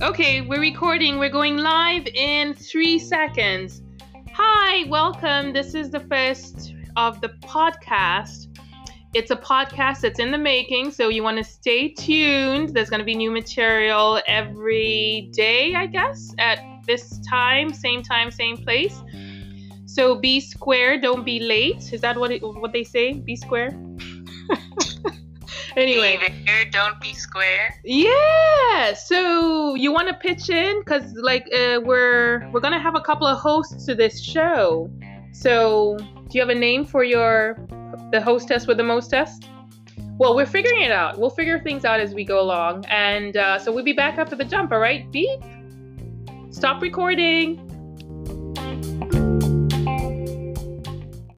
Okay, we're recording. We're going live in three seconds. Hi, welcome. This is the first of the podcast. It's a podcast that's in the making, so you want to stay tuned. There's going to be new material every day, I guess, at this time, same time, same place. So be square, don't be late. Is that what it, what they say? Be square. anyway, Be there, don't be square. yeah. So you want to pitch in because like uh, we're we're gonna have a couple of hosts to this show. So do you have a name for your the hostess with the mostest? Well, we're figuring it out. We'll figure things out as we go along, and uh, so we'll be back after the jump. All right, beep. Stop recording.